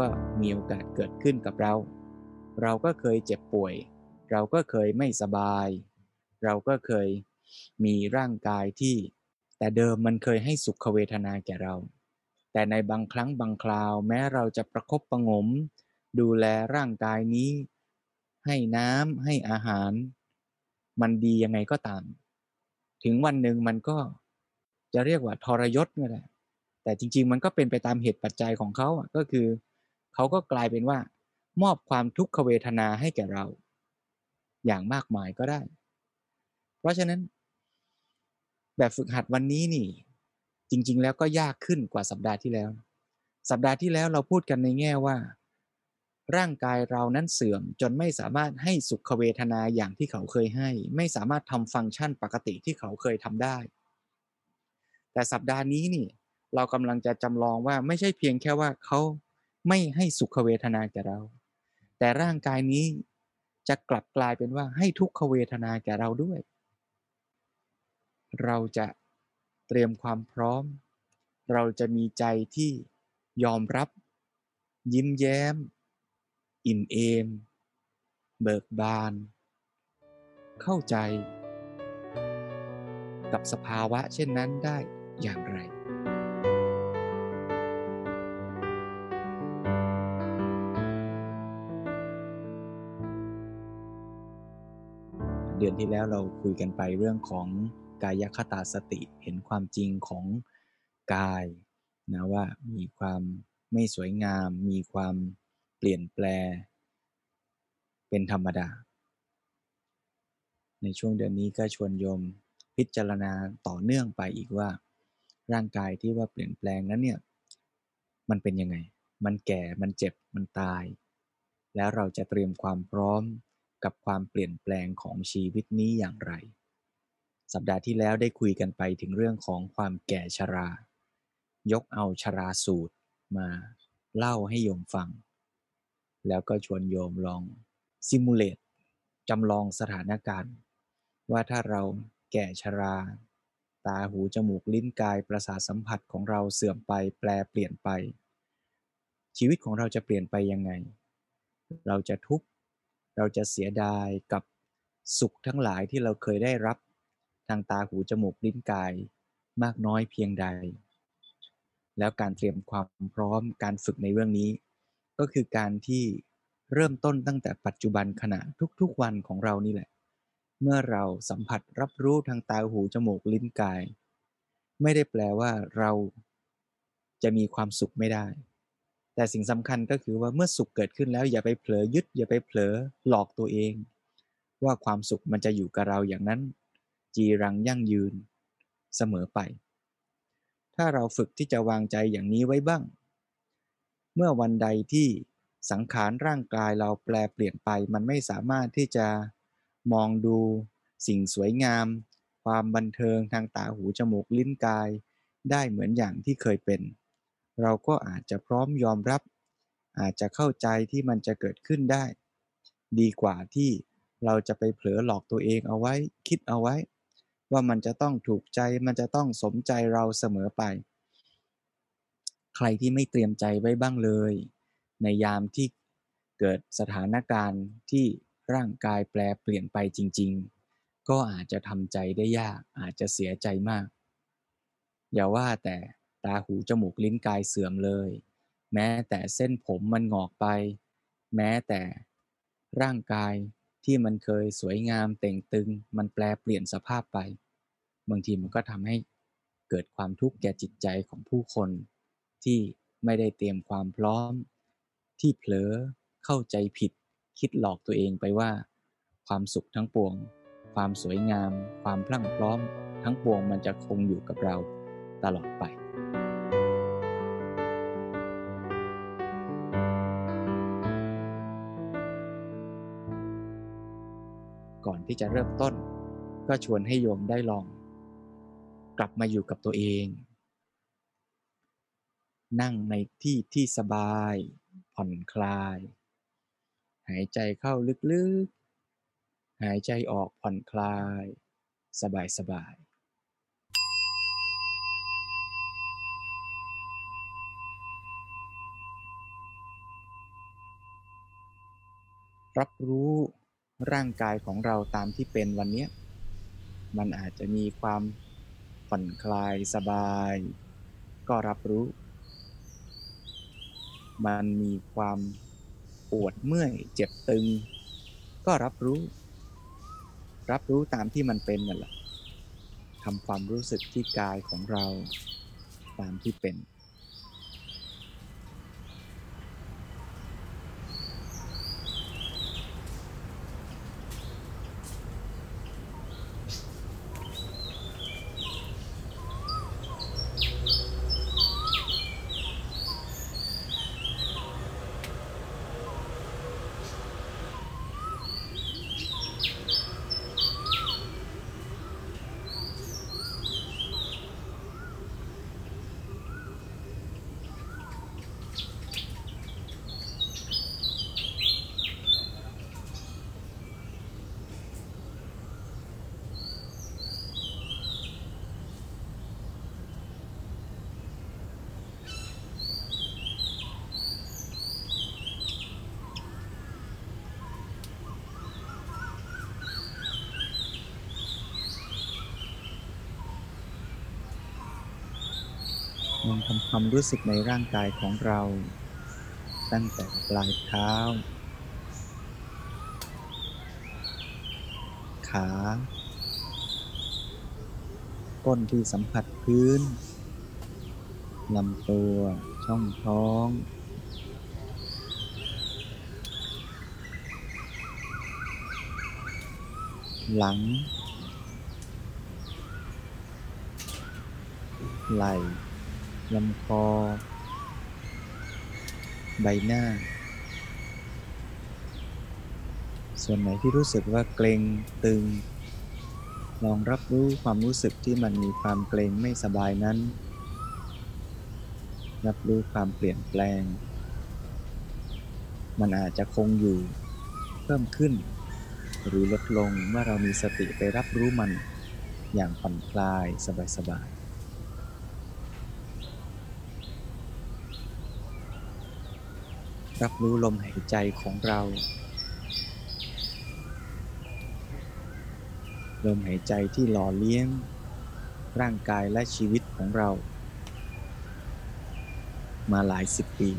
ก็มีโอกาสเกิดขึ้นกับเรา เราก็เคยเจ็บป่วย เราก็เคยไม่สบาย เราก็เคยมีร่างกายที่ แต่เดิมมันเคยให้สุขเวทนาแก่เรา แต่ในบางครั้งบางคราว แม้เราจะประครบประงม ดูแลร่างกายนี้ ให้น้ำให้อาหาร มันดียังไงก็ตาม ถึงวันหนึ่งมันก็จะเรียกว่าทรยศก็ได้แต่จริง ๆ มันก็เป็นไปตามเหตุปัจจัยของเขาก็คือ เขาก็กลายเป็นว่า มอบความทุกขเวทนาให้แก่เรา อย่างมากมายก็ได้ เพราะฉะนั้น แบบฝึกหัดวันนี้นี่ จริง ๆ แล้วก็ยากขึ้นกว่าสัปดาห์ที่แล้ว สัปดาห์ที่แล้วเราพูดกันในแง่ว่า ร่างกายเรานั้นเสื่อมจนไม่สามารถให้สุขเวทนาอย่างที่เขาเคยให้ ไม่สามารถทำฟังก์ชันปกติที่เขาเคยทำได้ แต่สัปดาห์นี้นี่เรากำลังจะจำลองว่าไม่ใช่เพียงแค่ว่าเขา ไม่ให้สุขเวทนาแก่เรา แต่ร่างกายนี้จะกลับกลายเป็นว่าให้ทุกขเวทนาแก่เราด้วย เราจะเตรียมความพร้อม เราจะมีใจที่ยอมรับ ยิ้มแย้ม อิ่มเอม เบิกบาน เข้าใจ กับสภาวะเช่นนั้นได้อย่างไร เดือนที่แล้วเราคุยกันไปเรื่องของกายคตาสติเห็นความจริงของกายนะว่ามีความไม่สวยงาม มีความเปลี่ยนแปลงเป็นธรรมดา ในช่วงเดือนนี้ก็ชวนโยมพิจารณาต่อเนื่องไปอีกว่า ร่างกายที่ว่าเปลี่ยนแปลงนั้นเนี่ยมันเป็นยังไง มันแก่มันเจ็บมันตาย แล้วเราจะเตรียมความพร้อม กับความเปลี่ยนแปลงของชีวิตนี้อย่างไร สัปดาห์ที่แล้วได้คุยกันไปถึงเรื่องของความแก่ชรา ยกเอาชราสูตรมาเล่าให้โยมฟัง แล้วก็ชวนโยมลองซิมูเลตจำลองสถานการณ์ ว่าถ้าเราแก่ชรา ตาหูจมูกลิ้นกายประสาทสัมผัสของเราเสื่อมไปแปลเปลี่ยนไป ชีวิตของเราจะเปลี่ยนไปยังไง เราจะทุกข์ เราจะเสียดายกับสุขทั้งหลายที่เราเคยได้รับทางตาหูจมูกลิ้นกายมากน้อยเพียงใด แล้วการเตรียมความพร้อมการฝึกในเรื่องนี้ ก็คือการที่เริ่มต้นตั้งแต่ปัจจุบันขณะทุกๆวันของเรานี่แหละ เมื่อเราสัมผัสรับรู้ทางตาหูจมูกลิ้นกาย ไม่ได้แปลว่าเราจะมีความสุขไม่ได้ แต่สิ่งสำคัญก็คือว่าเมื่อสุขเกิดขึ้นแล้วอย่าไปเผลอยึด อย่าไปเผลอหลอกตัวเอง ว่าความสุขมันจะอยู่กับเราอย่างนั้น จีรังยั่งยืนเสมอไป ถ้าเราฝึกที่จะวางใจอย่างนี้ไว้บ้าง เมื่อวันใดที่สังขารร่างกายเราแปลเปลี่ยนไป มันไม่สามารถที่จะมองดูสิ่งสวยงาม ความบันเทิงทางตาหูจมูกลิ้นกาย ได้เหมือนอย่างที่เคยเป็น เราก็อาจจะพร้อมยอมรับ อาจจะเข้าใจที่มันจะเกิดขึ้นได้ ดีกว่าที่เราจะไปเผลอหลอกตัวเองเอาไว้ คิดเอาไว้ ว่ามันจะต้องถูกใจมันจะต้องสมใจเราเสมอไป ใครที่ไม่เตรียมใจไว้บ้างเลย ในยามที่เกิดสถานการณ์ที่ร่างกายแปลเปลี่ยนไปจริง ๆ ก็อาจจะทำใจได้ยากอาจจะเสียใจมาก อย่าว่าแต่ ตาหูจมูกลิ้นกายเสื่อมเลย แม้แต่เส้นผมมันงอกไป แม้แต่ร่างกายที่มันเคยสวยงามเต่งตึง มันแปลเปลี่ยนสภาพไป บางทีมันก็ทำให้เกิดความทุกข์แก่จิตใจของผู้คน ที่ไม่ได้เตรียมความพร้อม ที่เผลอเข้าใจผิด คิดหลอกตัวเองไปว่า ความสุขทั้งปวง ความสวยงาม ความพลั่งพร้อม ทั้งปวงมันจะคงอยู่กับเราตลอดไป ที่จะเริ่มต้น ก็ชวนให้โยมได้ลอง กลับมาอยู่กับตัวเอง นั่งในที่ที่สบาย ผ่อนคลาย หายใจเข้าลึกๆ หายใจออกผ่อนคลาย สบายๆรับรู้ ร่างกายของเราตามที่เป็นวันนี้ มันอาจจะมีความผ่อนคลายสบาย ก็รับรู้ มันมีความปวดเมื่อยเจ็บตึง ก็รับรู้ รับรู้ตามที่มันเป็นนั่นแหละทำความรู้สึกที่กายของเราตามที่เป็น ความรู้สึกในร่างกายของเรา ตั้งแต่ปลายเท้า ขา ก้นที่สัมผัสพื้นลำตัว ช่องท้อง หลัง ไหล่ ลำคอ ใบหน้า ส่วนไหนที่รู้สึกว่าเกร็งตึง ลองรับรู้ความรู้สึกที่มันมีความเกร็งไม่สบายนั้น รับรู้ความเปลี่ยนแปลง มันอาจจะคงอยู่เพิ่มขึ้น หรือลดลงเมื่อเรามีสติไปรับรู้มันอย่างผ่อนคลายสบายๆ รับรู้ลมหายใจของเรา ลมหายใจที่หล่อเลี้ยง ร่างกายและชีวิตของเรา มาหลายสิบปี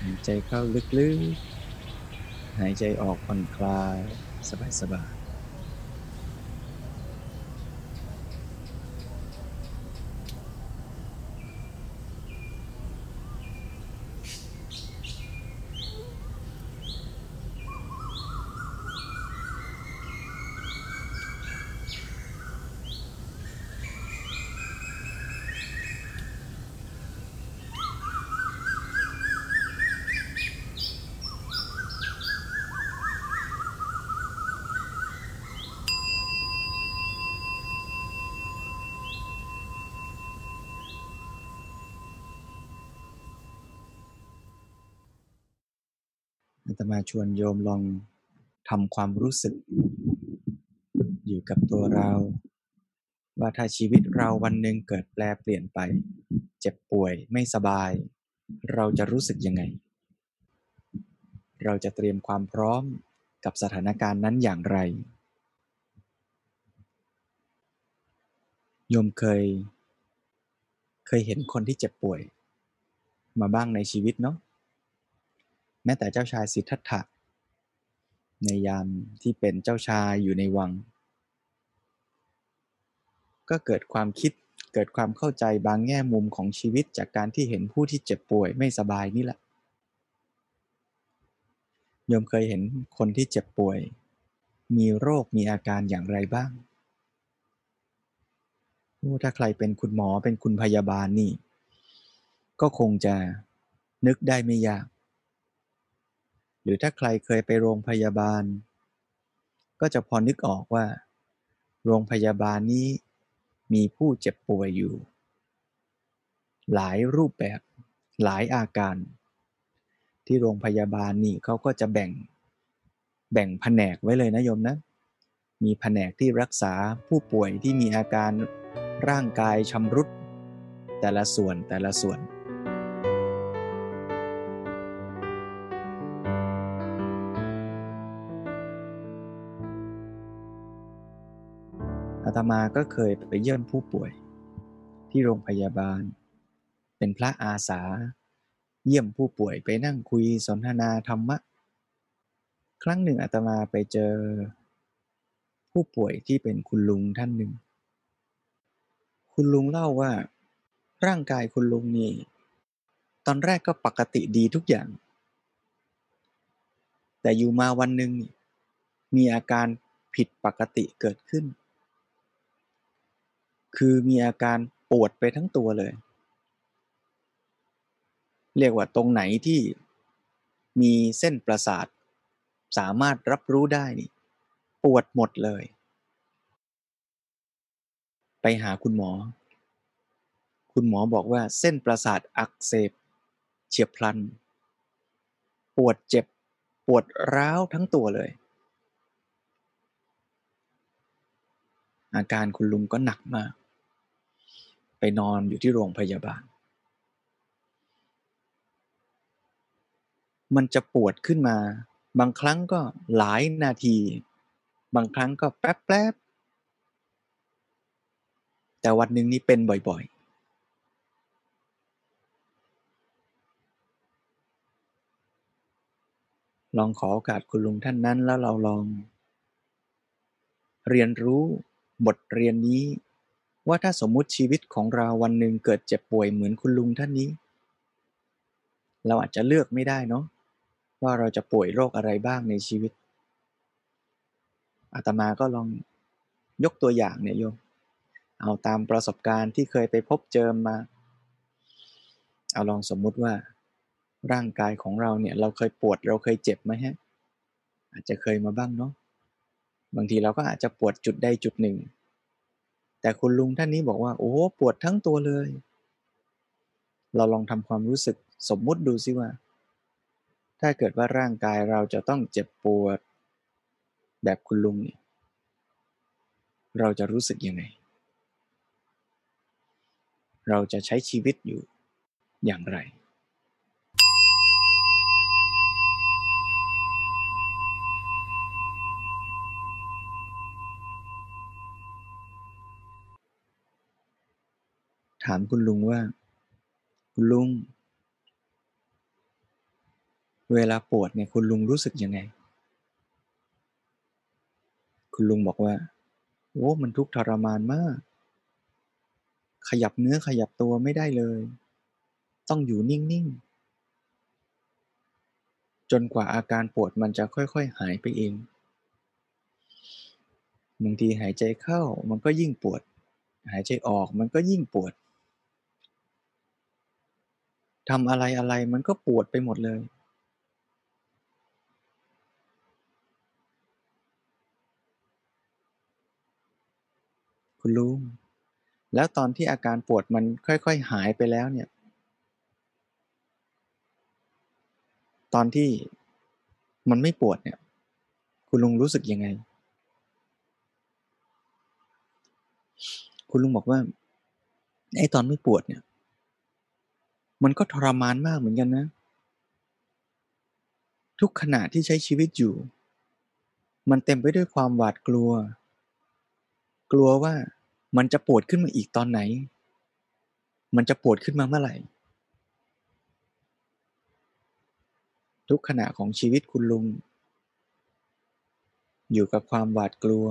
หายใจเข้าลึกๆ หายใจออกผ่อนคลาย สบายๆ ชวนโยมลองทำความรู้สึก อยู่กับตัวเรา ว่าถ้าชีวิตเราวันหนึ่งเกิดแปลเปลี่ยนไป เจ็บป่วยไม่สบาย เราจะรู้สึกยังไง เราจะเตรียมความพร้อมกับสถานการณ์นั้นอย่างไร โยมเคย เคยเห็นคนที่เจ็บป่วย มาบ้างในชีวิตเนาะ แม้แต่เจ้าชายสิทธัตถะ ในยามที่เป็นเจ้าชายอยู่ในวัง ก็เกิดความคิดเกิดความเข้าใจบางแง่มุมของชีวิตจากการที่เห็นผู้ที่เจ็บป่วยไม่สบายนี่แหละโยมเคยเห็นคนที่เจ็บป่วย มีโรคมีอาการอย่างไรบ้างถ้าใครเป็นคุณหมอเป็นคุณพยาบาลนี่ ก็คงจะนึกได้ไม่ยาก หรือถ้าใครเคยไปโรงพยาบาล ก็จะพอนึกออกว่า โรงพยาบาลนี้มีผู้เจ็บป่วยอยู่ หลายรูปแบบหลายอาการ ที่โรงพยาบาลนี่เขาก็จะแบ่ง แบ่งแผนกไว้เลยนะโยมนะ มีแผนกที่รักษาผู้ป่วยที่มีอาการร่างกายชำรุด แต่ละส่วนแต่ละส่วน ตมาก็เคยไปเยี่ยมผู้ป่วย ที่โรงพยาบาล เป็นพระอาสา เยี่ยมผู้ป่วยไปนั่งคุยสนทนาธรรมะ ครั้งหนึ่งอาตมาไปเจอ ผู้ป่วยที่เป็นคุณลุงท่านหนึ่ง คุณลุงเล่าว่า ร่างกายคุณลุงนี่ ตอนแรกก็ปกติดีทุกอย่าง แต่อยู่มาวันหนึ่งมีอาการผิดปกติเกิดขึ้น คือมีอาการปวดไปทั้งตัวเลย เรียกว่าตรงไหนที่มีเส้นประสาท สามารถรับรู้ได้นี่ ปวดหมดเลย ไปหาคุณหมอ คุณหมอบอกว่าเส้นประสาทอักเสบ เฉียบพลัน ปวดเจ็บ ปวดร้าวทั้งตัวเลย อาการคุณลุงก็หนักมาก ไปนอนอยู่ที่โรงพยาบาล มันจะปวดขึ้นมา บางครั้งก็หลายนาที บางครั้งก็แป๊บแป๊บแต่วันหนึ่งนี่เป็นบ่อยๆ ลองขอโอกาสคุณลุงท่านนั้นแล้วเราลอง เรียนรู้บทเรียนนี้ ว่าถ้าสมมุติชีวิตของเราวันหนึ่งเกิดเจ็บป่วยเหมือนคุณลุงท่านนี้ เราอาจจะเลือกไม่ได้เนาะว่าเราจะป่วยโรคอะไรบ้างในชีวิตอาตมาก็ลองยกตัวอย่างเนี่ยโยมเอาตามประสบการณ์ที่เคยไปพบเจอมา เอาลองสมมุติว่าร่างกายของเราเนี่ยเราเคยปวดเราเคยเจ็บไหมฮะอาจจะเคยมาบ้างเนาะบางทีเราก็อาจจะปวดจุดใดจุดหนึ่ง แต่คุณลุงท่านนี้บอกว่า โอ้ปวดทั้งตัวเลย เราลองทำความรู้สึกสมมุติดูซิว่า ถ้าเกิดว่าร่างกายเราจะต้องเจ็บปวด แบบคุณลุงเนี่ยเราจะรู้สึกยังไง เราจะใช้ชีวิตอยู่อย่างไรถามคุณลุงว่า คุณลุง เวลาปวดเนี่ยคุณลุงรู้สึกยังไง คุณลุงบอกว่าโอ้มันทุกข์ทรมานมาก ขยับเนื้อขยับตัวไม่ได้เลย ต้องอยู่นิ่งๆ จนกว่าอาการปวดมันจะค่อยๆ หายไปเองบางทีหายใจเข้ามันก็ยิ่งปวด หายใจออกมันก็ยิ่งปวด ทำอะไรอะไรมันก็ปวดไปหมดเลย คุณลุงแล้วตอนที่อาการปวดมันค่อย ๆ หายไปแล้วเนี่ย ตอนที่มันไม่ปวดเนี่ย คุณลุงรู้สึกยังไง คุณลุงบอกว่าไอ้ตอนไม่ปวดเนี่ย มันก็ทรมานมากเหมือนกันนะ ทุกขณะที่ใช้ชีวิตอยู่ มันเต็มไปด้วยความหวาดกลัว กลัวว่ามันจะปวดขึ้นมาอีกตอนไหน มันจะปวดขึ้นมาเมื่อไหร่ ทุกขณะของชีวิตคุณลุง อยู่กับความหวาดกลัว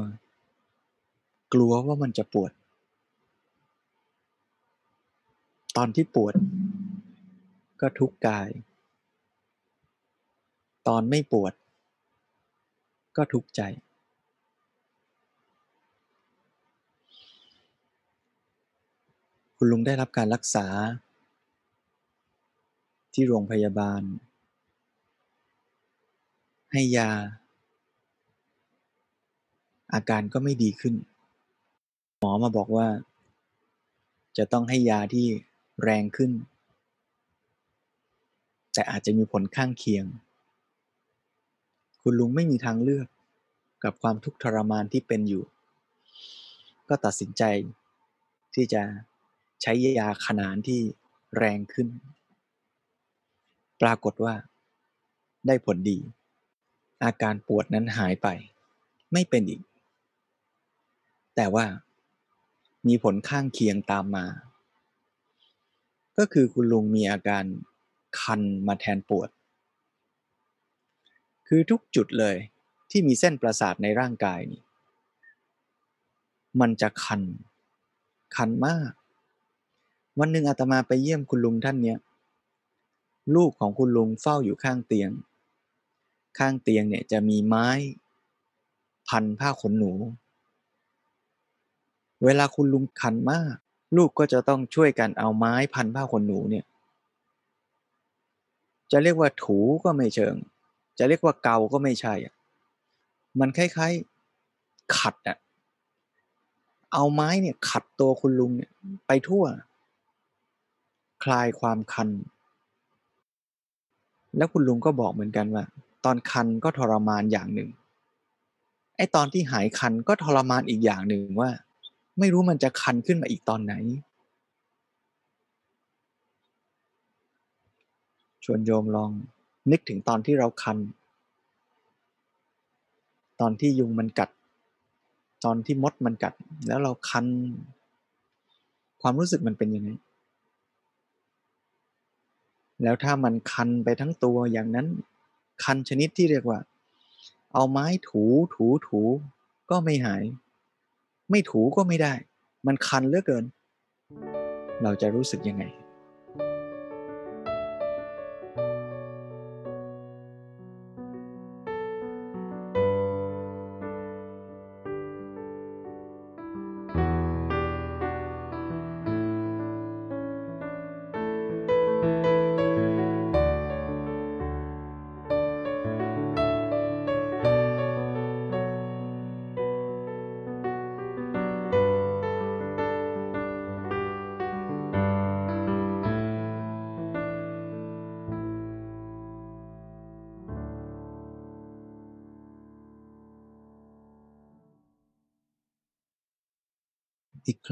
กลัวว่ามันจะปวด ตอนที่ปวด ก็ทุกกาย ตอนไม่ปวด ก็ทุกใจ คุณลุงได้รับการรักษา ที่โรงพยาบาล ให้ยา อาการก็ไม่ดีขึ้น หมอมาบอกว่า จะต้องให้ยาที่แรงขึ้น แต่อาจจะมีผลข้างเคียง คุณลุงไม่มีทางเลือกกับความทุกข์ทรมานที่เป็นอยู่ ก็ตัดสินใจที่จะใช้ยาขนานที่แรงขึ้น ปรากฏว่า ได้ผลดี อาการปวดนั้นหายไป ไม่เป็นอีก แต่ว่ามีผลข้างเคียงตามมา ก็คือคุณลุงมีอาการ คันมาแทนปวด คือทุกจุดเลยที่มีเส้นประสาทในร่างกายนี่ มันจะคัน คันมาก วันหนึ่งอาตมาไปเยี่ยมคุณลุงท่านเนี้ย ลูกของคุณลุงเฝ้าอยู่ข้างเตียง ข้างเตียงเนี่ยจะมีไม้ พันผ้าขนหนู เวลาคุณลุงคันมาก ลูกก็จะต้องช่วยกันเอาไม้พันผ้าขนหนูเนี่ย จะเรียกว่าถูก็ไม่เชิง จะเรียกว่าเกาก็ไม่ใช่อะมันคล้ายๆขัดอะเอาไม้เนี่ยขัดตัวคุณลุงเนี่ยไปทั่ว คลายความคัน แล้วคุณลุงก็บอกเหมือนกันว่า ตอนคันก็ทรมานอย่างหนึ่งไอ้ตอนที่หายคันก็ทรมานอีกอย่างหนึ่งว่า ไม่รู้มันจะคันขึ้นมาอีกตอนไหน ชวนโยมลองนึกถึงตอนที่เราคัน ตอนที่ยุงมันกัด ตอนที่มดมันกัด แล้วเราคัน ความรู้สึกมันเป็นยังไง แล้วถ้ามันคันไปทั้งตัวอย่างนั้น คันชนิดที่เรียกว่า เอาไม้ถูถูถูก็ไม่หาย ไม่ถูก็ไม่ได้ มันคันเหลือเกิน เราจะรู้สึกยังไง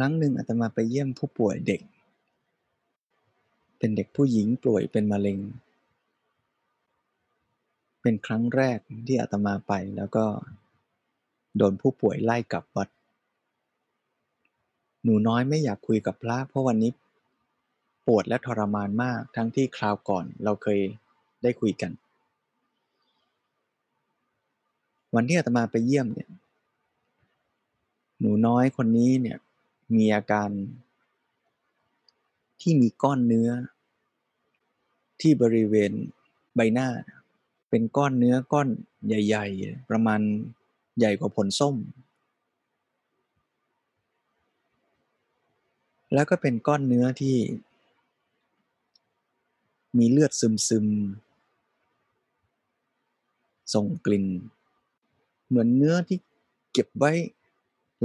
รั้งหนึ่งอาตมาไปเยี่ยมผู้ป่วยเด็ก เป็นเด็กผู้หญิงป่วยเป็นมะเร็ง เป็นครั้งแรกที่อาตมาไปแล้วก็โดนผู้ป่วยไล่กลับวัด หนูน้อยไม่อยากคุยกับพระเพราะวันนี้ปวดและทรมานมากทั้งที่คราวก่อนเราเคยได้คุยกัน วันที่อาตมาไปเยี่ยมเนี่ย หนูน้อยคนนี้เนี่ย มีอาการที่มีก้อนเนื้อ ที่บริเวณใบหน้า เป็นก้อนเนื้อก้อนใหญ่ ๆ ประมาณใหญ่กว่าผลส้ม แล้วก็เป็นก้อนเนื้อที่ มีเลือดซึมๆ ส่งกลิ่น เหมือนเนื้อที่เก็บไว้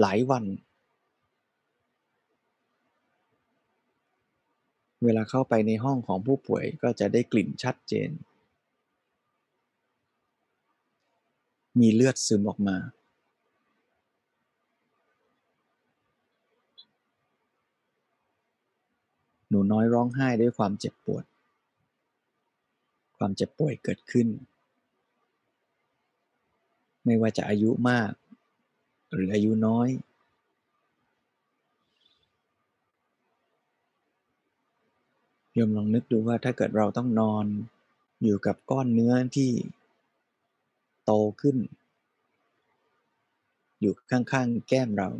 หลายวัน เวลาเข้าไปในห้องของผู้ป่วยก็จะได้กลิ่นชัดเจน มีเลือดซึมออกมา หนูน้อยร้องไห้ด้วยความเจ็บปวด ความเจ็บป่วยเกิดขึ้น ไม่ว่าจะอายุมาก หรืออายุน้อย โยมลองนึกดูว่าถ้าเกิดเราต้องนอนอยู่กับก้อนเนื้อที่โตขึ้น อยู่ข้างๆแก้มเรา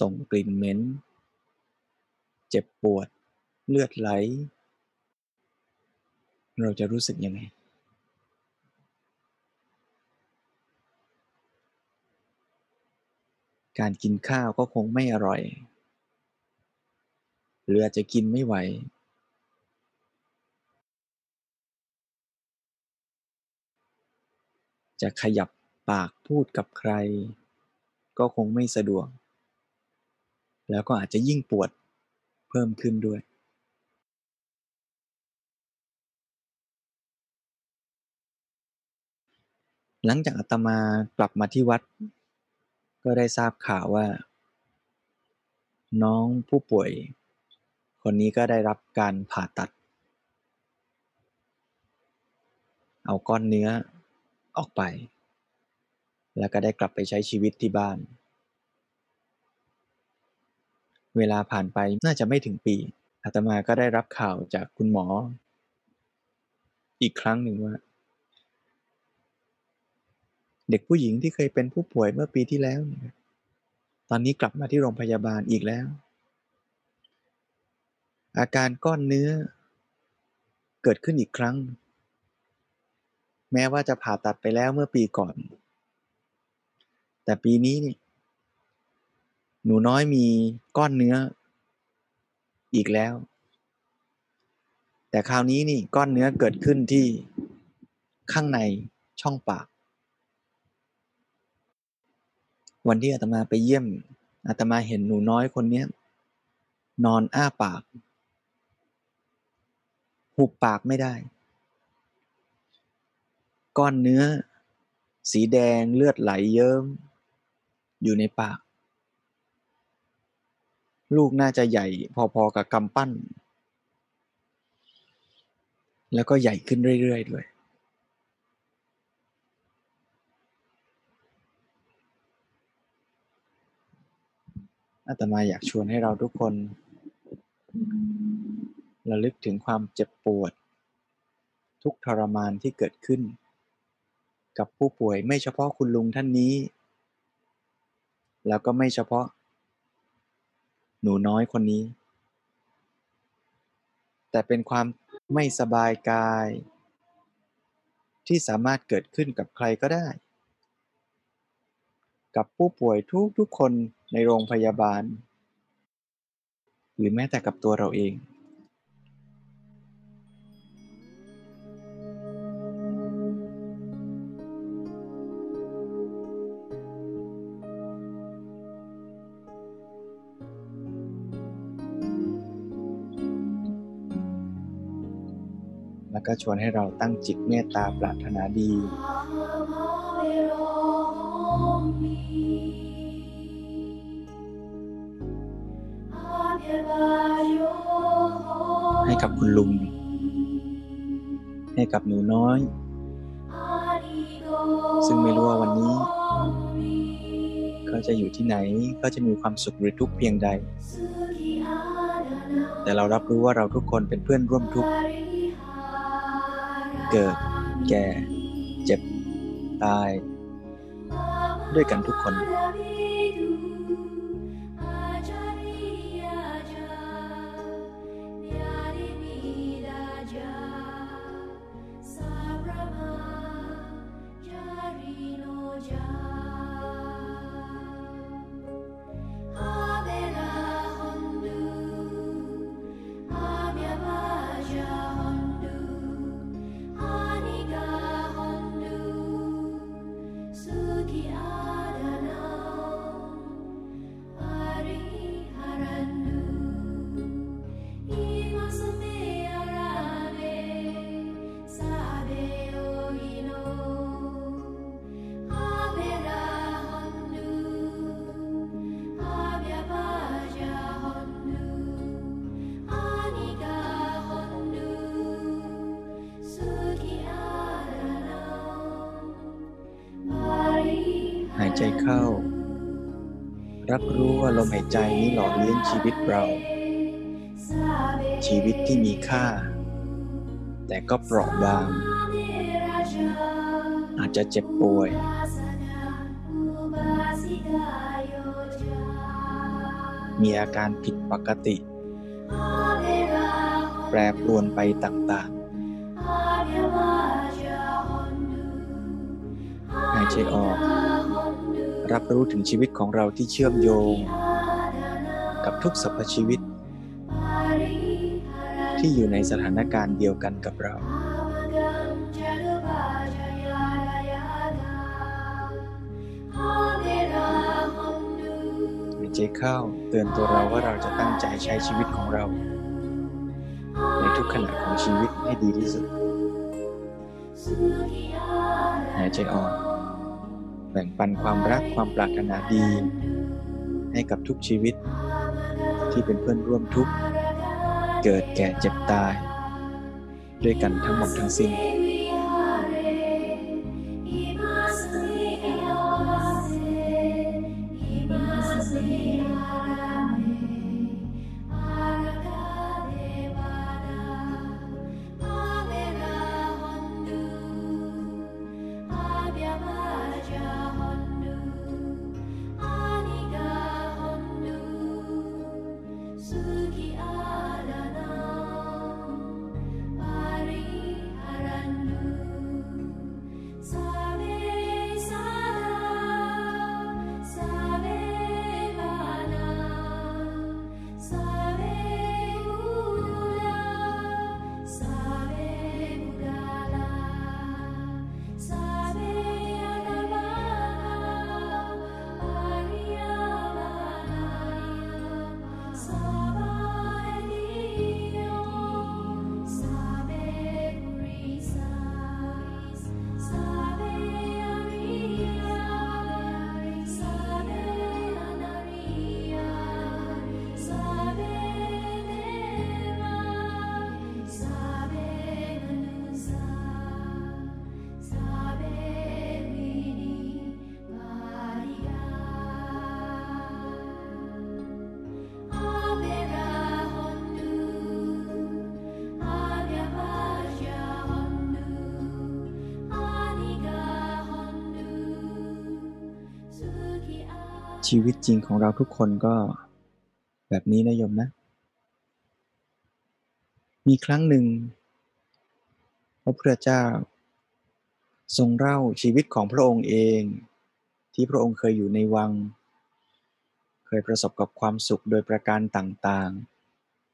ส่งกลิ่นเหม็น เจ็บปวด เลือดไหล เราจะรู้สึกยังไง การกินข้าวก็คงไม่อร่อยหรืออาจจะกินไม่ไหว จะขยับปากพูดกับใคร ก็คงไม่สะดวก แล้วก็อาจจะยิ่งปวดเพิ่มขึ้นด้วยหลังจากอาตมากลับมาที่วัด ก็ได้ทราบข่าวว่า น้องผู้ป่วย คนนี้ก็ได้รับการผ่าตัด เอาก้อนเนื้อ ออกไป แล้วก็ได้กลับไปใช้ชีวิตที่บ้าน เวลาผ่านไปน่าจะไม่ถึงปีอาตมาก็ได้รับข่าวจากคุณหมอ อีกครั้งหนึ่งว่า เด็กผู้หญิงที่เคยเป็นผู้ป่วยเมื่อปีที่แล้ว ตอนนี้กลับมาที่โรงพยาบาลอีกแล้ว อาการก้อนเนื้อเกิดขึ้นอีกครั้ง แม้ว่าจะผ่าตัดไปแล้วเมื่อปีก่อน แต่ปีนี้นี่หนูน้อยมีก้อนเนื้อ อีกแล้ว แต่คราวนี้นี่ก้อนเนื้อเกิดขึ้นที่ข้างในช่องปาก วันที่อาตมาไปเยี่ยมอาตมาเห็นหนูน้อยคนนี้นอนอ้าปาก หุบปากไม่ได้ ก้อนเนื้อ สีแดงเลือดไหลเยิ้ม อยู่ในปาก ลูกน่าจะใหญ่พอๆกับกำปั้น แล้วก็ใหญ่ขึ้นเรื่อย ๆ ด้วย อาตมาอยากชวนให้เราทุกคนระลึกถึงความเจ็บปวด ทุกทรมานที่เกิดขึ้น กับผู้ป่วยไม่เฉพาะคุณลุงท่านนี้ แล้วก็ไม่เฉพาะ หนูน้อยคนนี้ แต่เป็นความไม่สบายกาย ที่สามารถเกิดขึ้นกับใครก็ได้ กับผู้ป่วยทุกทุกคนในโรงพยาบาล หรือแม้แต่กับตัวเราเอง ก็ชวนให้เราตั้งจิตเมตตาปรารถนาดี ให้กับคุณลุง ให้กับหนูน้อย ซึ่งไม่รู้ว่าวันนี้เขาจะอยู่ที่ไหนเขาจะมีความสุขหรือทุกข์เพียงใด แต่เรารับรู้ว่าเราทุกคนเป็นเพื่อนร่วมทุกข์ เกิด แก่ เจ็บ ตาย ด้วยกันทุกคน เข้า รับรู้ว่าลมหายใจนี้หล่อเลี้ยงชีวิตเรา ชีวิตที่มีค่า แต่ก็เปราะบาง อาจจะเจ็บป่วย มีอาการผิดปกติ แปรปรวนไปต่างๆ หายใจออก รับรู้ถึงชีวิตของเราที่เชื่อมโยง กับทุกสรรพชีวิต ที่อยู่ในสถานการณ์เดียวกันกับเราหายใจเข้าเตือนตัวเราว่าเราจะตั้งใจใช้ชีวิตของเรา ในทุกขณะของชีวิตให้ดีที่สุดหายใจออก แบ่งปันความรักความปรารถนาดี ให้กับทุกชีวิต ที่เป็นเพื่อนร่วมทุกข์ เกิดแก่เจ็บตาย ด้วยกันทั้งหมดทั้งสิ้น ชีวิตจริงของเราทุกคนก็แบบนี้นะโยมนะ มีครั้งหนึ่ง พระพุทธเจ้า ทรงเล่าชีวิตของพระองค์เอง ที่พระองค์เคยอยู่ในวัง เคยประสบกับความสุขโดยประการต่าง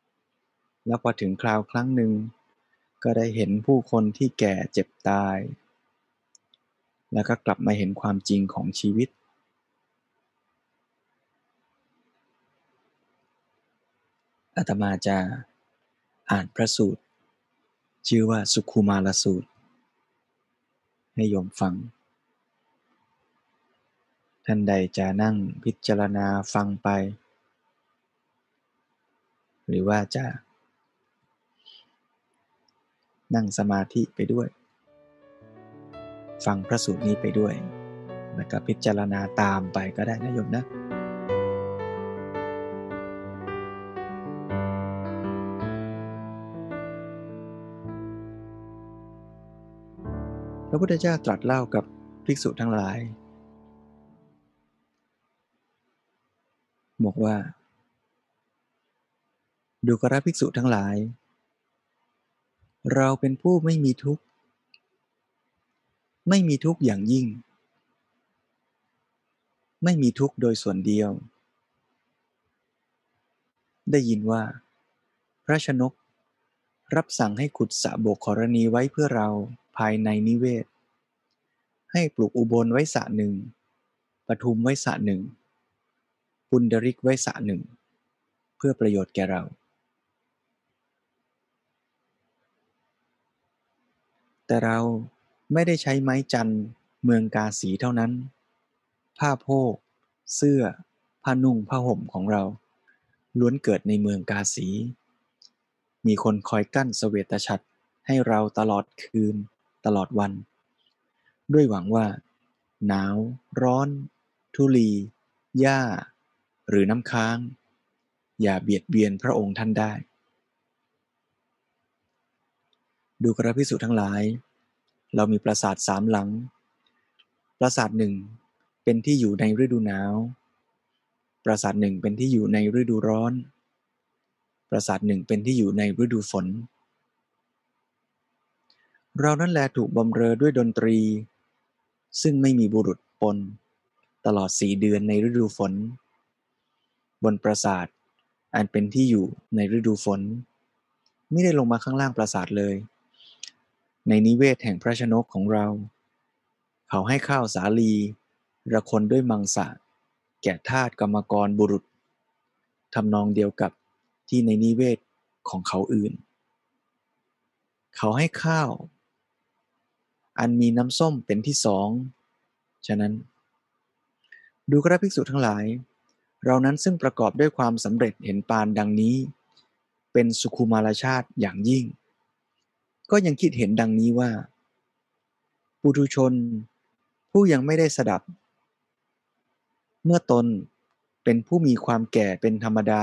ๆ แล้วพอถึงคราวครั้งหนึ่ง ก็ได้เห็นผู้คนที่แก่เจ็บตาย แล้วก็กลับมาเห็นความจริงของชีวิต อาตมาจะอ่านพระสูตร ชื่อว่าสุขุมารสูตร ให้โยมฟัง ท่านใดจะนั่งพิจารณาฟังไป หรือว่าจะ นั่งสมาธิไปด้วย ฟังพระสูตรนี้ไปด้วยแล้วก็พิจารณาตามไปก็ได้นะโยมนะ พระพุทธเจ้าตรัสเล่ากับภิกษุทั้งหลาย บอกว่า ดูกระภิกษุทั้งหลาย เราเป็นผู้ไม่มีทุกข์ ไม่มีทุกข์อย่างยิ่ง ไม่มีทุกข์โดยส่วนเดียว ได้ยินว่า พระชนกรับสั่งให้ขุดสระโบกขรณีไว้เพื่อเรา ภายในนิเวศ ให้ปลูกอุบลไว้สระหนึ่ง ปทุมไว้สระหนึ่ง ปุนดริกไว้สระหนึ่ง เพื่อประโยชน์แก่เรา แต่เราไม่ได้ใช้ไม้จันเมืองกาสีเท่านั้น ผ้าโพก เสื้อ ผ้านุ่งผ้าห่มของเรา ล้วนเกิดในเมืองกาสี มีคนคอยกั้นสเสวตฉัตรให้เราตลอดคืน ตลอดวัน ด้วยหวังว่า หนาว ร้อน ทุลีหญ้า หรือน้ำค้าง อย่าเบียดเบียนพระองค์ท่านได้ ดูกระพิสุทั้งหลาย เรามีปราสาทสามหลัง ปราสาทหนึ่งเป็นที่อยู่ในฤดูหนาว ปราสาทหนึ่งเป็นที่อยู่ในฤดูร้อน ปราสาทหนึ่งเป็นที่อยู่ในฤดูฝน เรานั่นแลถูกบำเรอด้วยดนตรี ซึ่งไม่มีบุรุษปน ตลอดสี่เดือนในฤดูฝน บนปราสาท อันเป็นที่อยู่ในฤดูฝน ไม่ได้ลงมาข้างล่างปราสาทเลย ในนิเวศแห่งพระชนกของเรา เขาให้ข้าวสาลีระคนด้วยมังสะ แก่ทาสกรรมกรบุรุษทำนองเดียวกับที่ในนิเวศของเขาอื่น เขาให้ข้าว อันมีน้ำส้มเป็นที่สอง ฉะนั้น ดูกระภิกษุทั้งหลาย เรานั้นซึ่งประกอบด้วยความสำเร็จเห็นปานดังนี้ เป็นสุขุมารชาติอย่างยิ่ง ก็ยังคิดเห็นดังนี้ว่า ปุถุชน ผู้ยังไม่ได้สดับ เมื่อตนเป็นผู้มีความแก่เป็นธรรมดา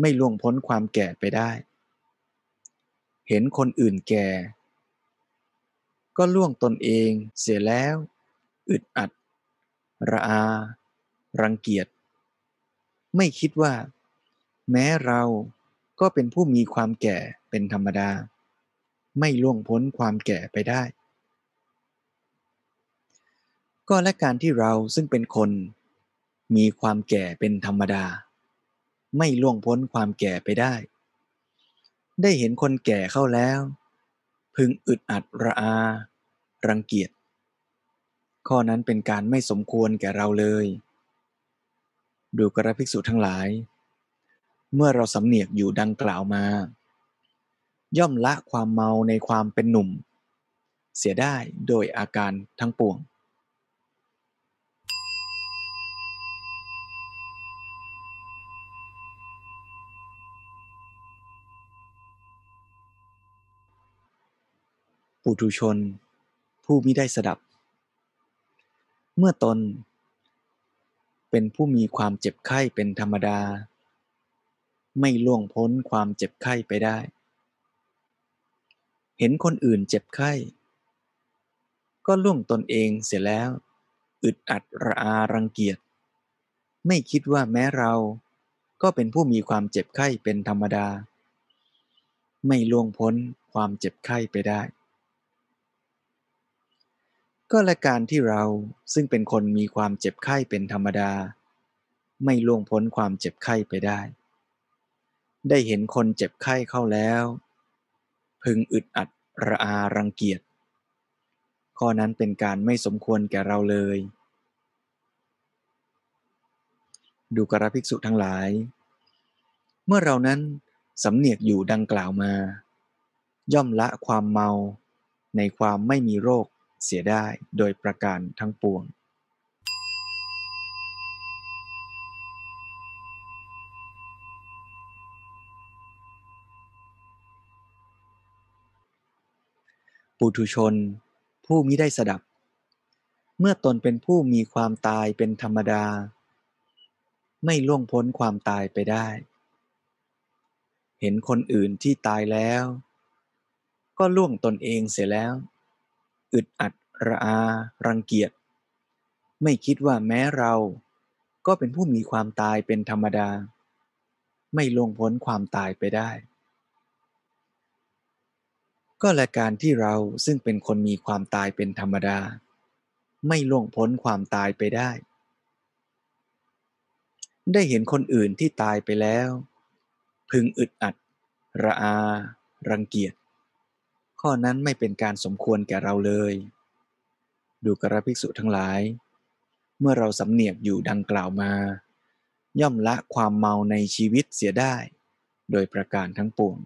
ไม่ล่วงพ้นความแก่ไปได้ เห็นคนอื่นแก่ ก็ล่วงตนเองเสียแล้ว อึดอัด ระอา รังเกียจ ไม่คิดว่า แม้เราก็เป็นผู้มีความแก่เป็นธรรมดา ไม่ล่วงพ้นความแก่ไปได้ ก็และการที่เราซึ่งเป็นคน มีความแก่เป็นธรรมดา ไม่ล่วงพ้นความแก่ไปได้ ได้เห็นคนแก่เข้าแล้ว พึงอึดอัดระอา รังเกียจ ข้อนั้นเป็นการไม่สมควรแก่เราเลย ดูกระภิกษุทั้งหลาย เมื่อเราสำเนียกอยู่ดังกล่าวมา ย่อมละความเมาในความเป็นหนุ่ม เสียได้โดยอาการทั้งปวง ปุถุชน ผู้มิได้สดับ เมื่อตน เป็นผู้มีความเจ็บไข้เป็นธรรมดา ไม่ล่วงพ้นความเจ็บไข้ไปได้ เห็นคนอื่นเจ็บไข้ ก็ล่วงตนเองเสียแล้ว อึดอัดระอารังเกียจ ไม่คิดว่าแม้เราก็เป็นผู้มีความเจ็บไข้เป็นธรรมดา ไม่ล่วงพ้นความเจ็บไข้ไปได้ ก็และการที่เราซึ่งเป็นคนมีความเจ็บไข้เป็นธรรมดา ไม่ล่วงพ้นความเจ็บไข้ไปได้ ได้เห็นคนเจ็บไข้เข้าแล้ว พึงอึดอัดระอารังเกียจ ข้อนั้นเป็นการไม่สมควรแก่เราเลย ดูกระภิกษุทั้งหลาย เมื่อเรานั้นสำเนียกอยู่ดังกล่าวมา ย่อมละความเมาในความไม่มีโรค เสียได้โดยประการทั้งปวงปุถุชน ผู้มิได้สดับ เมื่อตนเป็นผู้มีความตายเป็นธรรมดา ไม่ล่วงพ้นความตายไปได้ เห็นคนอื่นที่ตายแล้ว ก็ล่วงตนเองเสียแล้ว อึดอัดระอา รังเกียจ ไม่คิดว่าแม้เรา ก็เป็นผู้มีความตายเป็นธรรมดา ไม่ลงพ้นความตายไปได้ ก็และการที่เราซึ่งเป็นคนมีความตายเป็นธรรมดา ไม่ล่วงพ้นความตายไปได้ ได้เห็นคนอื่นที่ตายไปแล้ว พึงอึดอัด ระอา รังเกียจ ข้อนั้นไม่เป็นการสมควรแก่เราเลย ดูกระภิกษุทั้งหลาย เมื่อเราสำเนียกอยู่ดังกล่าวมา ย่อมละความเมาในชีวิตเสียได้ โดยประการทั้งปวง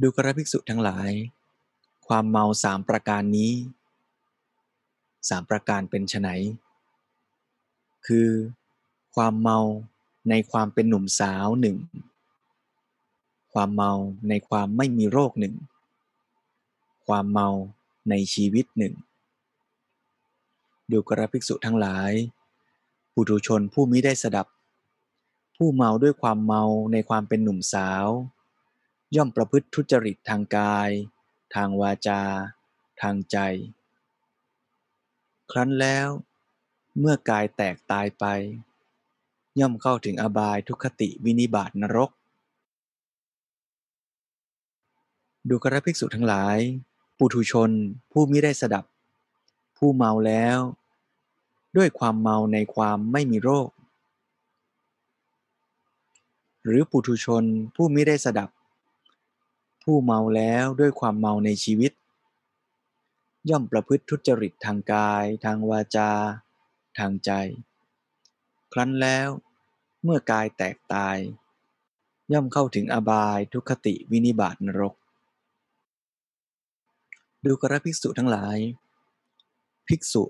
ดูกระภิกษุทั้งหลาย ความเมาสามประการนี้ สามประการเป็นไนคือ ความเมาในความเป็นหนุ่มสาวหนึ่งความเมาในความไม่มีโรคหนึ่ง ความเมาในชีวิตหนึ่งดูกระภิกษุทั้งหลาย ปุถุชนผู้มิได้สดับ ผู้เมาด้วยความเมาในความเป็นหนุ่มสาว ย่อมประพฤติทุจริตทางกาย ทางวาจา ทางใจ ครั้นแล้ว เมื่อกายแตกตายไป ย่อมเข้าถึงอบายทุคติวินิบาตนรก ดูกระภิกษุทั้งหลาย ปุถุชนผู้มิได้สดับ ผู้เมาแล้ว ด้วยความเมาในความไม่มีโรค หรือปุถุชนผู้มิได้สดับ ผู้เมาแล้วด้วยความเมาในชีวิต ย่อมประพฤติทุจริตทางกาย ทางวาจา ทางใจ ครั้นแล้วเมื่อกายแตกตาย ย่อมเข้าถึงอบายทุคติวินิบาตนรก ดูกระภิกษุทั้งหลาย ภิกษุ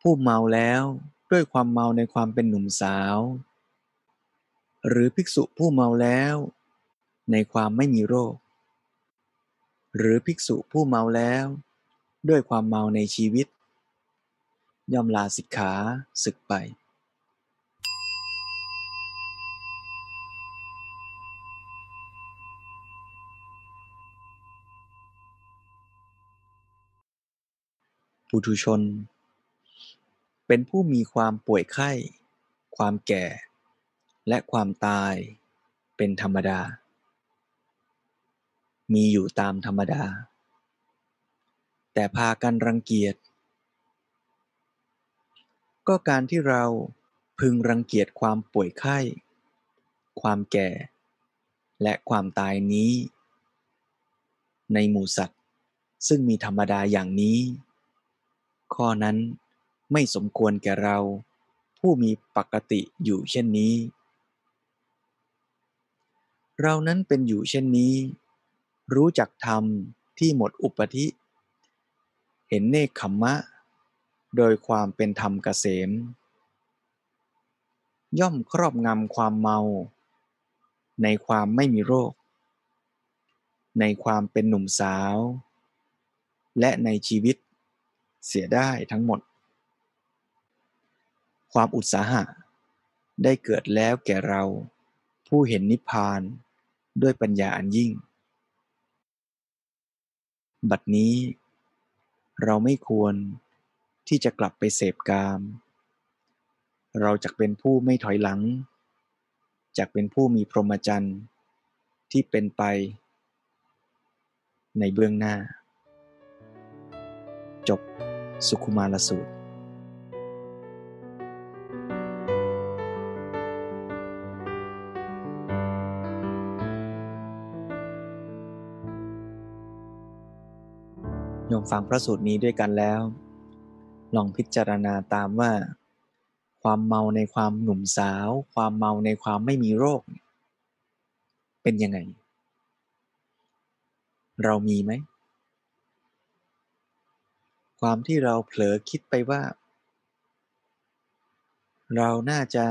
ผู้เมาแล้วด้วยความเมาในความเป็นหนุ่มสาว หรือภิกษุผู้เมาแล้ว ในความไม่มีโรค หรือภิกษุผู้เมาแล้ว ด้วยความเมาในชีวิต ย่อมลาสิกขาศึกไป ปุถุชน เป็นผู้มีความป่วยไข้ ความแก่ และความตายเป็นธรรมดา มีอยู่ตามธรรมดา แต่พากันรังเกียจ ก็การที่เราพึงรังเกียจความป่วยไข้ ความแก่ และความตายนี้ ในหมู่สัตว์ซึ่งมีธรรมดาอย่างนี้ ข้อนั้นไม่สมควรแก่เรา ผู้มีปกติอยู่เช่นนี้ เรานั้นเป็นอยู่เช่นนี้ รู้จักธรรมที่หมดอุปธิ ห็นเนคขมมะ โดยความเป็นธรรมเกษม ย่อมครอบงำความเมา ในความไม่มีโรค ในความเป็นหนุ่มสาว และในชีวิตเสียได้ทั้งหมด ความอุตสาหะ ได้เกิดแล้วแก่เรา ผู้เห็นนิพพานด้วยปัญญาอันยิ่ง บัดนี้ เราไม่ควรที่จะกลับไปเสพกาม เราจะเป็นผู้ไม่ถอยหลัง จากเป็นผู้มีพรหมจรรย์ที่เป็นไป ในเบื้องหน้า จบสุขุมารสูตร ฟังพระสูตรนี้ด้วยกันแล้ว ลองพิจารณาตามว่า ความเมาในความหนุ่มสาว ความเมาในความไม่มีโรค เป็นยังไง เรามีไหม ความที่เราเผลอคิดไปว่า เราน่าจะ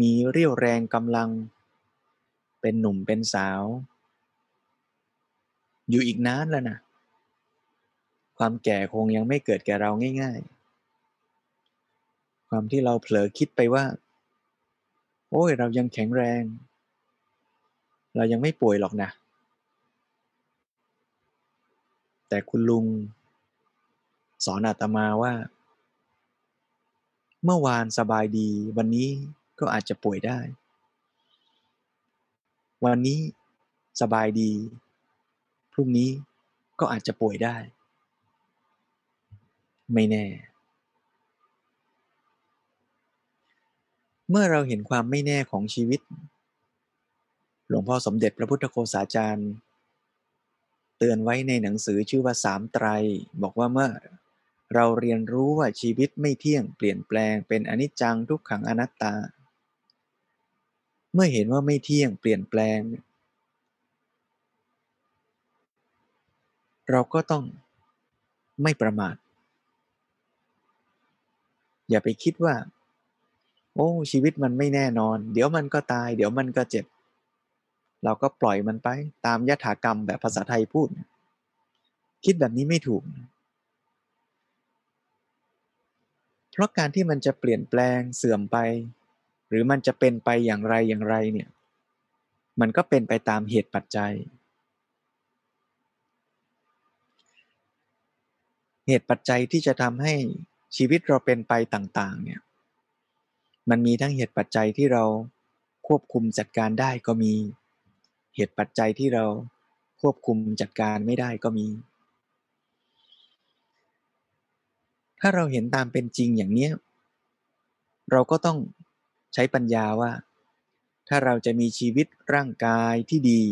มีเรี่ยวแรงกำลัง เป็นหนุ่มเป็นสาว อยู่อีกนานแล้วนะ ความแก่คงยังไม่เกิดแก่เราง่าย ๆ ความที่เราเผลอคิดไปว่า โอ้ยเรายังแข็งแรง เรายังไม่ป่วยหรอกนะ แต่คุณลุง สอนอาตมาว่า เมื่อวานสบายดี วันนี้ก็อาจจะป่วยได้ วันนี้สบายดี พรุ่งนี้ก็อาจจะป่วยได้ ไม่แน่ เมื่อเราเห็นความไม่แน่ของชีวิต หลวงพ่อสมเด็จพระพุทธโฆษาจารย์ เตือนไว้ในหนังสือชื่อว่าสามไตร บอกว่าเมื่อเราเรียนรู้ว่าชีวิตไม่เที่ยงเปลี่ยนแปลงเป็นอนิจจังทุกขังอนัตตา เมื่อเห็นว่าไม่เที่ยงเปลี่ยนแปลง เราก็ต้องไม่ประมาท อย่าไปคิดว่า โอ้ ชีวิตมันไม่แน่นอน เดี๋ยวมันก็ตาย เดี๋ยวมันก็เจ็บ เราก็ปล่อยมันไป ตามยถากรรมแบบภาษาไทยพูด คิดแบบนี้ไม่ถูก เพราะการที่มันจะเปลี่ยนแปลงเสื่อมไป หรือมันจะเป็นไปอย่างไรอย่างไรเนี่ย มันก็เป็นไปตามเหตุปัจจัยเหตุปัจจัยที่จะทำให้ ชีวิตเราเป็นไปต่างๆ เนี่ย มันมีทั้งเหตุปัจจัยที่เราควบคุมจัดการได้ก็มี เหตุปัจจัยที่เราควบคุมจัดการไม่ได้ก็มี ถ้าเราเห็นตามเป็นจริงอย่างเนี้ย เราก็ต้องใช้ปัญญาว่า ถ้าเราจะมีชีวิตร่างกายที่ดี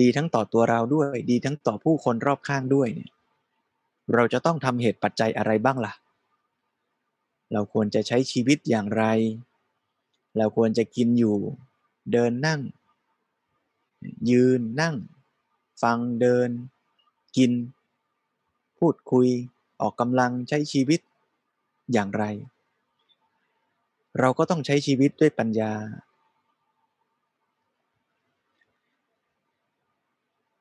ดีทั้งต่อตัวเราด้วย ดีทั้งต่อผู้คนรอบข้างด้วยเนี่ย เราจะต้องทำเหตุปัจจัยอะไรบ้างล่ะ เราควรจะใช้ชีวิตอย่างไร เราควรจะกินอยู่ เดินนั่ง ยืนนั่ง ฟังเดิน กิน พูดคุย ออกกำลังใช้ชีวิตอย่างไร เราก็ต้องใช้ชีวิตด้วยปัญญา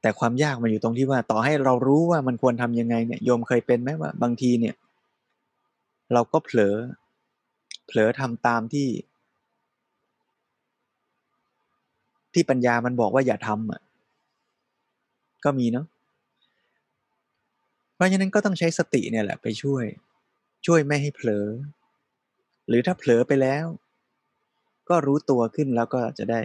แต่ความยากมันอยู่ตรงที่ว่าต่อให้เรารู้ว่ามันควรทำยังไงเนี่ยโยมเคยเป็นไหมว่าบางทีเนี่ย เราก็เผลอ เผลอทำตามที่ ที่ปัญญามันบอกว่าอย่าทำอะก็มีเนาะเพราะฉะนั้นก็ต้องใช้สติเนี่ยแหละไปช่วย ช่วยไม่ให้เผลอ หรือถ้าเผลอไปแล้ว ก็รู้ตัวขึ้นแล้วก็จะได้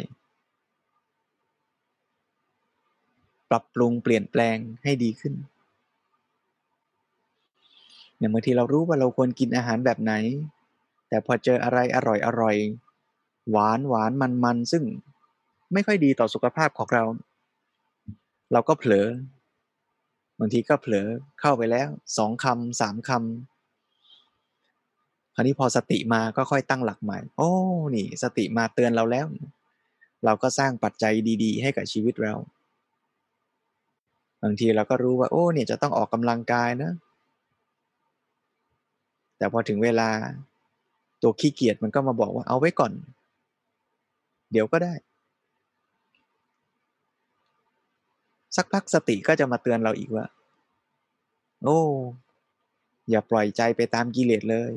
ปรับปรุงเปลี่ยนแปลงให้ดีขึ้นอย่างบางทีเรารู้ว่าเราควรกินอาหารแบบไหน แต่พอเจออะไรอร่อยอร่อยหวานหวานมันมันซึ่งไม่ค่อยดีต่อสุขภาพของเรา เราก็เผลอบางทีก็เผลอเข้าไปแล้วสองคำสามคำคราวนี้พอสติมาก็ค่อยตั้งหลักใหม่ โอ้นี่ สติมาเตือนเราแล้ว เราก็สร้างปัจจัยดี ๆ ให้กับชีวิตเรา บางทีเราก็รู้ว่า โอ้เนี่ยจะต้องออกกำลังกายนะ แต่พอถึงเวลา ตัวขี้เกียจมันก็มาบอกว่าเอาไว้ก่อน เดี๋ยวก็ได้ สักพักสติก็จะมาเตือนเราอีกว่า โอ้ อย่าปล่อยใจไปตามกิเลสเลย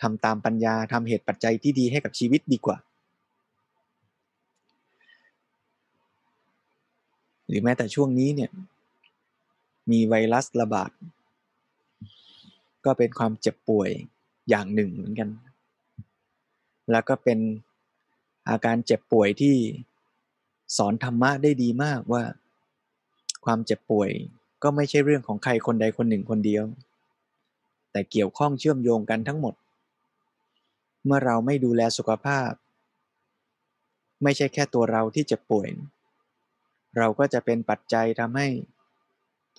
ทำตามปัญญาทำเหตุปัจจัยที่ดีให้กับชีวิตดีกว่า หรือแม้แต่ช่วงนี้เนี่ย มีไวรัสระบาด ก็เป็นความเจ็บป่วยอย่างหนึ่งเหมือนกัน แล้วก็เป็นอาการเจ็บป่วยที่สอนธรรมะได้ดีมากว่า ความเจ็บป่วยก็ไม่ใช่เรื่องของใครคนใดคนหนึ่งคนเดียว แต่เกี่ยวข้องเชื่อมโยงกันทั้งหมด เมื่อเราไม่ดูแลสุขภาพ ไม่ใช่แค่ตัวเราที่เจ็บป่วย เราก็จะเป็นปัจจัยทำให้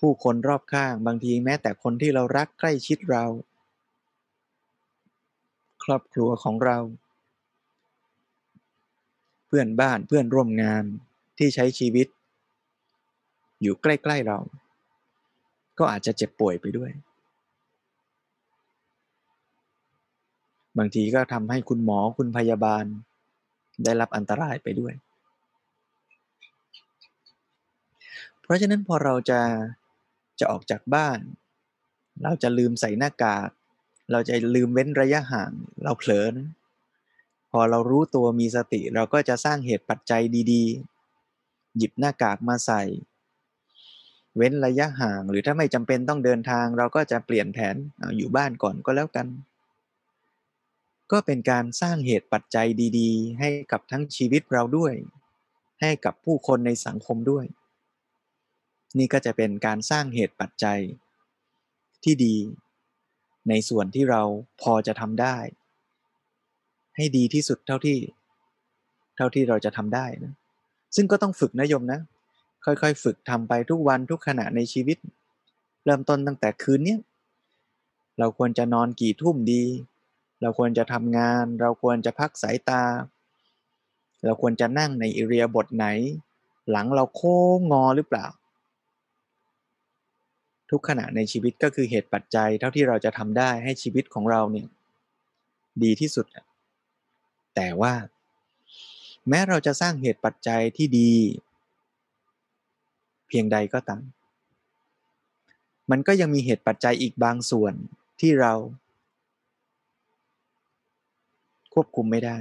ผู้คนรอบข้างบางทีแม้แต่คนที่เรารักใกล้ชิดเรา ครอบครัวของเรา เพื่อนบ้านเพื่อนร่วมงานที่ใช้ชีวิต อยู่ใกล้ๆเรา ก็อาจจะเจ็บป่วยไปด้วย บางทีก็ทำให้คุณหมอคุณพยาบาล ได้รับอันตรายไปด้วย เพ ราะฉะนั้นพอเราจะจะออกจากบ้าน เราจะลืมใส่หน้ากาก เราจะลืมเว้นระยะห่าง เราเผลอนะพอเรารู้ตัวมีสติ เราก็จะสร้างเหตุปัจจัยดีๆ หยิบหน้ากากมาใส่ เว้นระยะห่าง หรือถ้าไม่จำเป็นต้องเดินทาง เราก็จะเปลี่ยนแผนออยู่บ้านก่อนก็แล้วกัน ก็เป็นการสร้างเหตุปัจจัยดี ๆ ให้กับทั้งชีวิตเราด้วย ให้กับผู้คนในสังคมด้วย นี่ก็จะเป็นการสร้างเหตุปัจจัยที่ดี ในส่วนที่เราพอจะทำได้ ให้ดีที่สุดเท่าที่ เท่าที่เราจะทำได้นะ ซึ่งก็ต้องฝึกนะโยมนะ ค่อยๆ ฝึกทำไปทุกวันทุกขณะในชีวิต เริ่มต้นตั้งแต่คืนเนี้ยเราควรจะนอนกี่ทุ่มดี เราควรจะทำงาน เราควรจะพักสายตา เราควรจะนั่งในอิเรียบทไหน หลังเราโค้งงอหรือเปล่า ทุกขณะในชีวิตก็คือเหตุปัจจัยเท่าที่เราจะทำได้ให้ชีวิตของเราเนี่ยดีที่สุด แต่ว่า แม้เราจะสร้างเหตุปัจจัยที่ดี เพียงใดก็ตาม มันก็ยังมีเหตุปัจจัยอีกบางส่วนที่เรา ควบคุมไม่ได้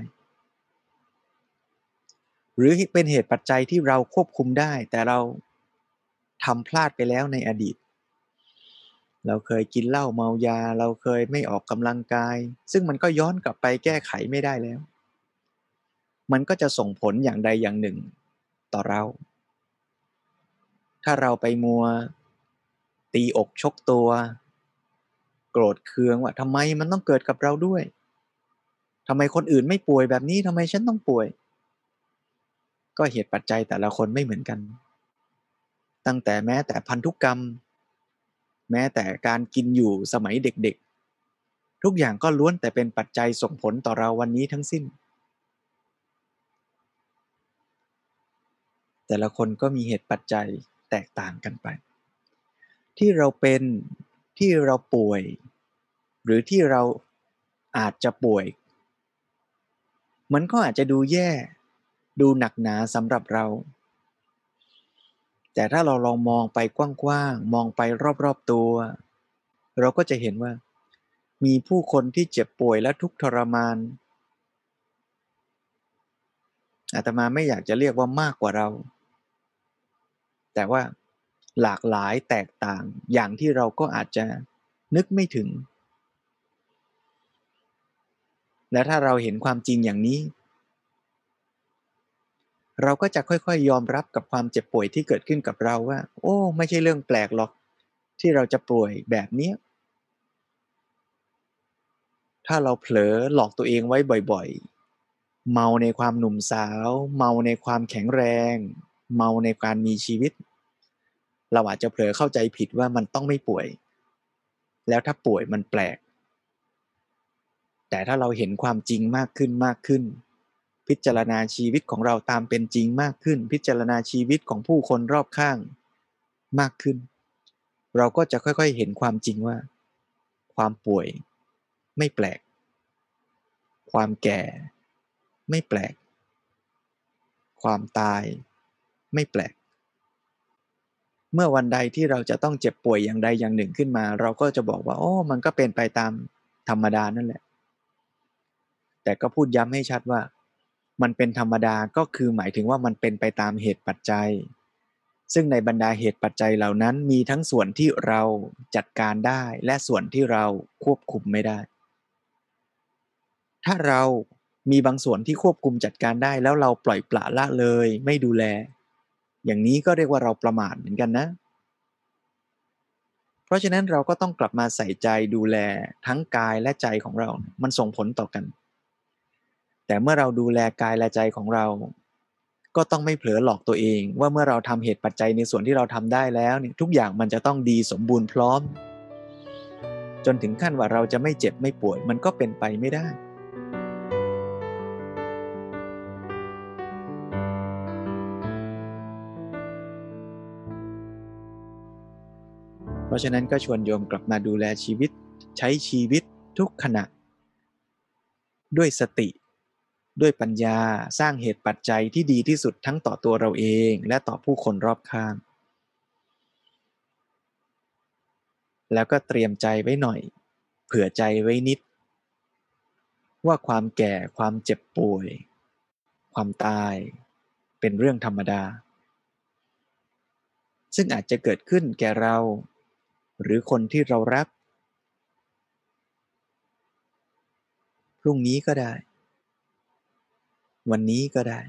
หรือเป็นเหตุปัจจัยที่เราควบคุมได้ แต่เราทำพลาดไปแล้วในอดีต เราเคยกินเหล้าเมายา เราเคยไม่ออกกำลังกาย ซึ่งมันก็ย้อนกลับไปแก้ไขไม่ได้แล้ว มันก็จะส่งผลอย่างใดอย่างหนึ่งต่อเรา ถ้าเราไปมัว ตีอกชกตัว โกรธเคืองว่าทำไมมันต้องเกิดกับเราด้วยทำไมคนอื่นไม่ป่วยแบบนี้ทำไมฉันต้องป่วย ก็เหตุปัจจัยแต่ละคนไม่เหมือนกัน ตั้งแต่แม้แต่พันธุกรรม แม้แต่การกินอยู่สมัยเด็กๆ ทุกอย่างก็ล้วนแต่เป็นปัจจัยส่งผลต่อเราวันนี้ทั้งสิ้น แต่ละคนก็มีเหตุปัจจัยแตกต่างกันไป ที่เราเป็นที่เราป่วย หรือที่เราอาจจะป่วย มันก็อาจจะดูแย่ ดูหนักหนาสำหรับเรา แต่ถ้าเราลองมองไปกว้างๆ มองไปรอบๆตัว เราก็จะเห็นว่า มีผู้คนที่เจ็บป่วยและทุกข์ทรมาน อาตมาไม่อยากจะเรียกว่ามากกว่าเรา แต่ว่าหลากหลายแตกต่างอย่างที่เราก็อาจจะนึกไม่ถึง และถ้าเราเห็นความจริงอย่างนี้ เราก็จะค่อยๆ ยอมรับกับความเจ็บป่วยที่เกิดขึ้นกับเราว่า โอ้ ไม่ใช่เรื่องแปลกหรอก ที่เราจะป่วยแบบนี้ ถ้าเราเผลอหลอกตัวเองไว้บ่อยๆ เมาในความหนุ่มสาว เมาในความแข็งแรง เมาในการมีชีวิต เราอาจจะเผลอเข้าใจผิดว่ามันต้องไม่ป่วย แล้วถ้าป่วยมันแปลก แต่ถ้าเราเห็นความจริงมากขึ้นมากขึ้น พิจารณาชีวิตของเราตามเป็นจริงมากขึ้น พิจารณาชีวิตของผู้คนรอบข้างมากขึ้น เราก็จะค่อยๆเห็นความจริงว่า ความป่วยไม่แปลก ความแก่ไม่แปลก ความตายไม่แปลก เมื่อวันใดที่เราจะต้องเจ็บป่วยอย่างใดอย่างหนึ่งขึ้นมา เราก็จะบอกว่าโอ้มันก็เป็นไปตามธรรมดานั่นแหละ แต่ก็พูดย้ำให้ชัดว่า มันเป็นธรรมดาก็คือหมายถึงว่ามันเป็นไปตามเหตุปัจจัย ซึ่งในบรรดาเหตุปัจจัยเหล่านั้นมีทั้งส่วนที่เราจัดการได้และส่วนที่เราควบคุมไม่ได้ ถ้าเรามีบางส่วนที่ควบคุมจัดการได้ แล้วเราปล่อยปละละเลย ไม่ดูแล อย่างนี้ก็เรียกว่าเราประมาทเหมือนกันนะ เพราะฉะนั้นเราก็ต้องกลับมาใส่ใจดูแลทั้งกายและใจของเรา มันส่งผลต่อกัน แต่เมื่อเราดูแลกายและใจของเรา ก็ต้องไม่เผลอหลอกตัวเอง ว่าเมื่อเราทำเหตุปัจจัยในส่วนที่เราทำได้แล้วเนี่ยทุกอย่างมันจะต้องดีสมบูรณ์พร้อม จนถึงขั้นว่าเราจะไม่เจ็บไม่ป่วยมันก็เป็นไปไม่ได้เพราะฉะนั้นก็ชวนโยมกลับมาดูแลชีวิต ใช้ชีวิตทุกขณะ ด้วยสติ ด้วยปัญญาสร้างเหตุปัจจัยที่ดีที่สุดทั้งต่อตัวเราเองและต่อผู้คนรอบข้าง แล้วก็เตรียมใจไว้หน่อย เผื่อใจไว้นิด ว่าความแก่ความเจ็บป่วย ความตาย เป็นเรื่องธรรมดา ซึ่งอาจจะเกิดขึ้นแก่เรา หรือคนที่เรารักพรุ่งนี้ก็ได้ วันนี้ก็ได้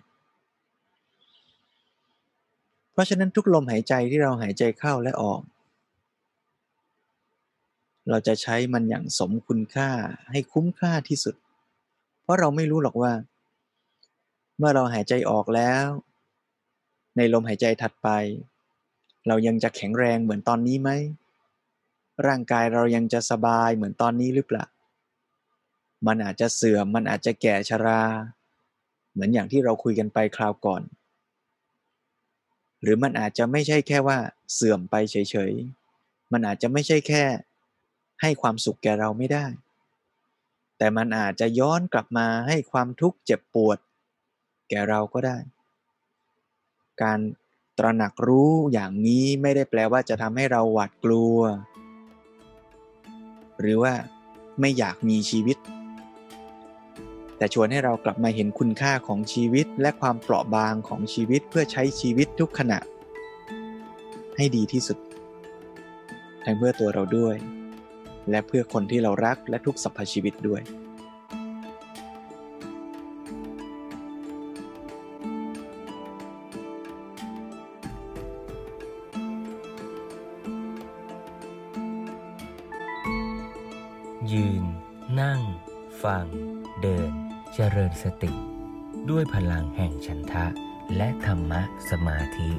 เพราะฉะนั้นทุกลมหายใจที่เราหายใจเข้าและออก เราจะใช้มันอย่างสมคุณค่าให้คุ้มค่าที่สุด เพราะเราไม่รู้หรอกว่า เมื่อเราหายใจออกแล้ว ในลมหายใจถัดไป เรายังจะแข็งแรงเหมือนตอนนี้ไหมร่างกายเรายังจะสบายเหมือนตอนนี้หรือเปล่า มันอาจจะเสื่อม มันอาจจะแก่ชรา เหมือนอย่างที่เราคุยกันไปคราวก่อน หรือมันอาจจะไม่ใช่แค่ว่าเสื่อมไปเฉยๆ มันอาจจะไม่ใช่แค่ให้ความสุขแก่เราไม่ได้ แต่มันอาจจะย้อนกลับมาให้ความทุกข์เจ็บปวด แก่เราก็ได้ การตระหนักรู้อย่างนี้ไม่ได้แปลว่าจะทำให้เราหวาดกลัว หรือว่าไม่อยากมีชีวิต แต่ชวนให้เรากลับมาเห็นคุณค่าของชีวิตและความเปราะบางของชีวิตเพื่อใช้ชีวิตทุกขณะ ให้ดีที่สุด ทั้งเพื่อตัวเราด้วย และเพื่อคนที่เรารักและทุกสรรพชีวิตด้วย สติ ด้วยพลังแห่งฉันทะและธรรมะสมาธิ